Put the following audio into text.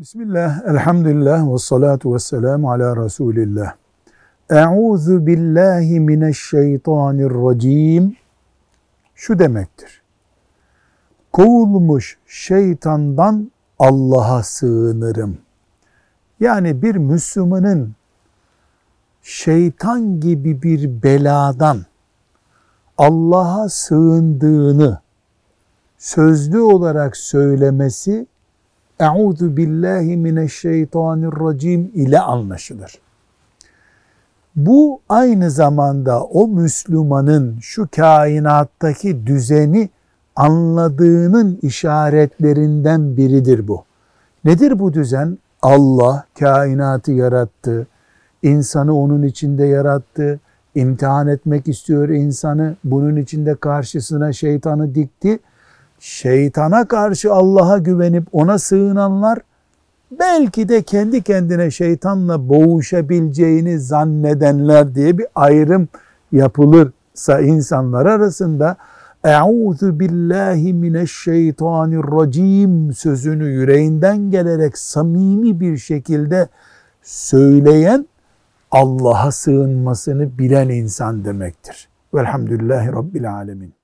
Bismillah, elhamdülillah ve salatu ve selamu ala Resulillah. Euzu billahi mineşşeytanirracim. Şu demektir. Kovulmuş şeytandan Allah'a sığınırım. Yani bir Müslümanın şeytan gibi bir beladan Allah'a sığındığını sözlü olarak söylemesi Euzu billahi mineşşeytanirracim ile anlaşılır. Bu aynı zamanda o Müslümanın şu kainattaki düzeni anladığının işaretlerinden biridir bu. Nedir bu düzen? Allah kainatı yarattı, insanı onun içinde yarattı, imtihan etmek istiyor insanı, bunun içinde karşısına şeytanı dikti şeytana karşı Allah'a güvenip ona sığınanlar belki de kendi kendine şeytanla boğuşabileceğini zannedenler diye bir ayrım yapılırsa insanlar arasında Euzu billahi mineşşeytanirracim sözünü yüreğinden gelerek samimi bir şekilde söyleyen Allah'a sığınmasını bilen insan demektir. Velhamdülillahi Rabbil Alemin.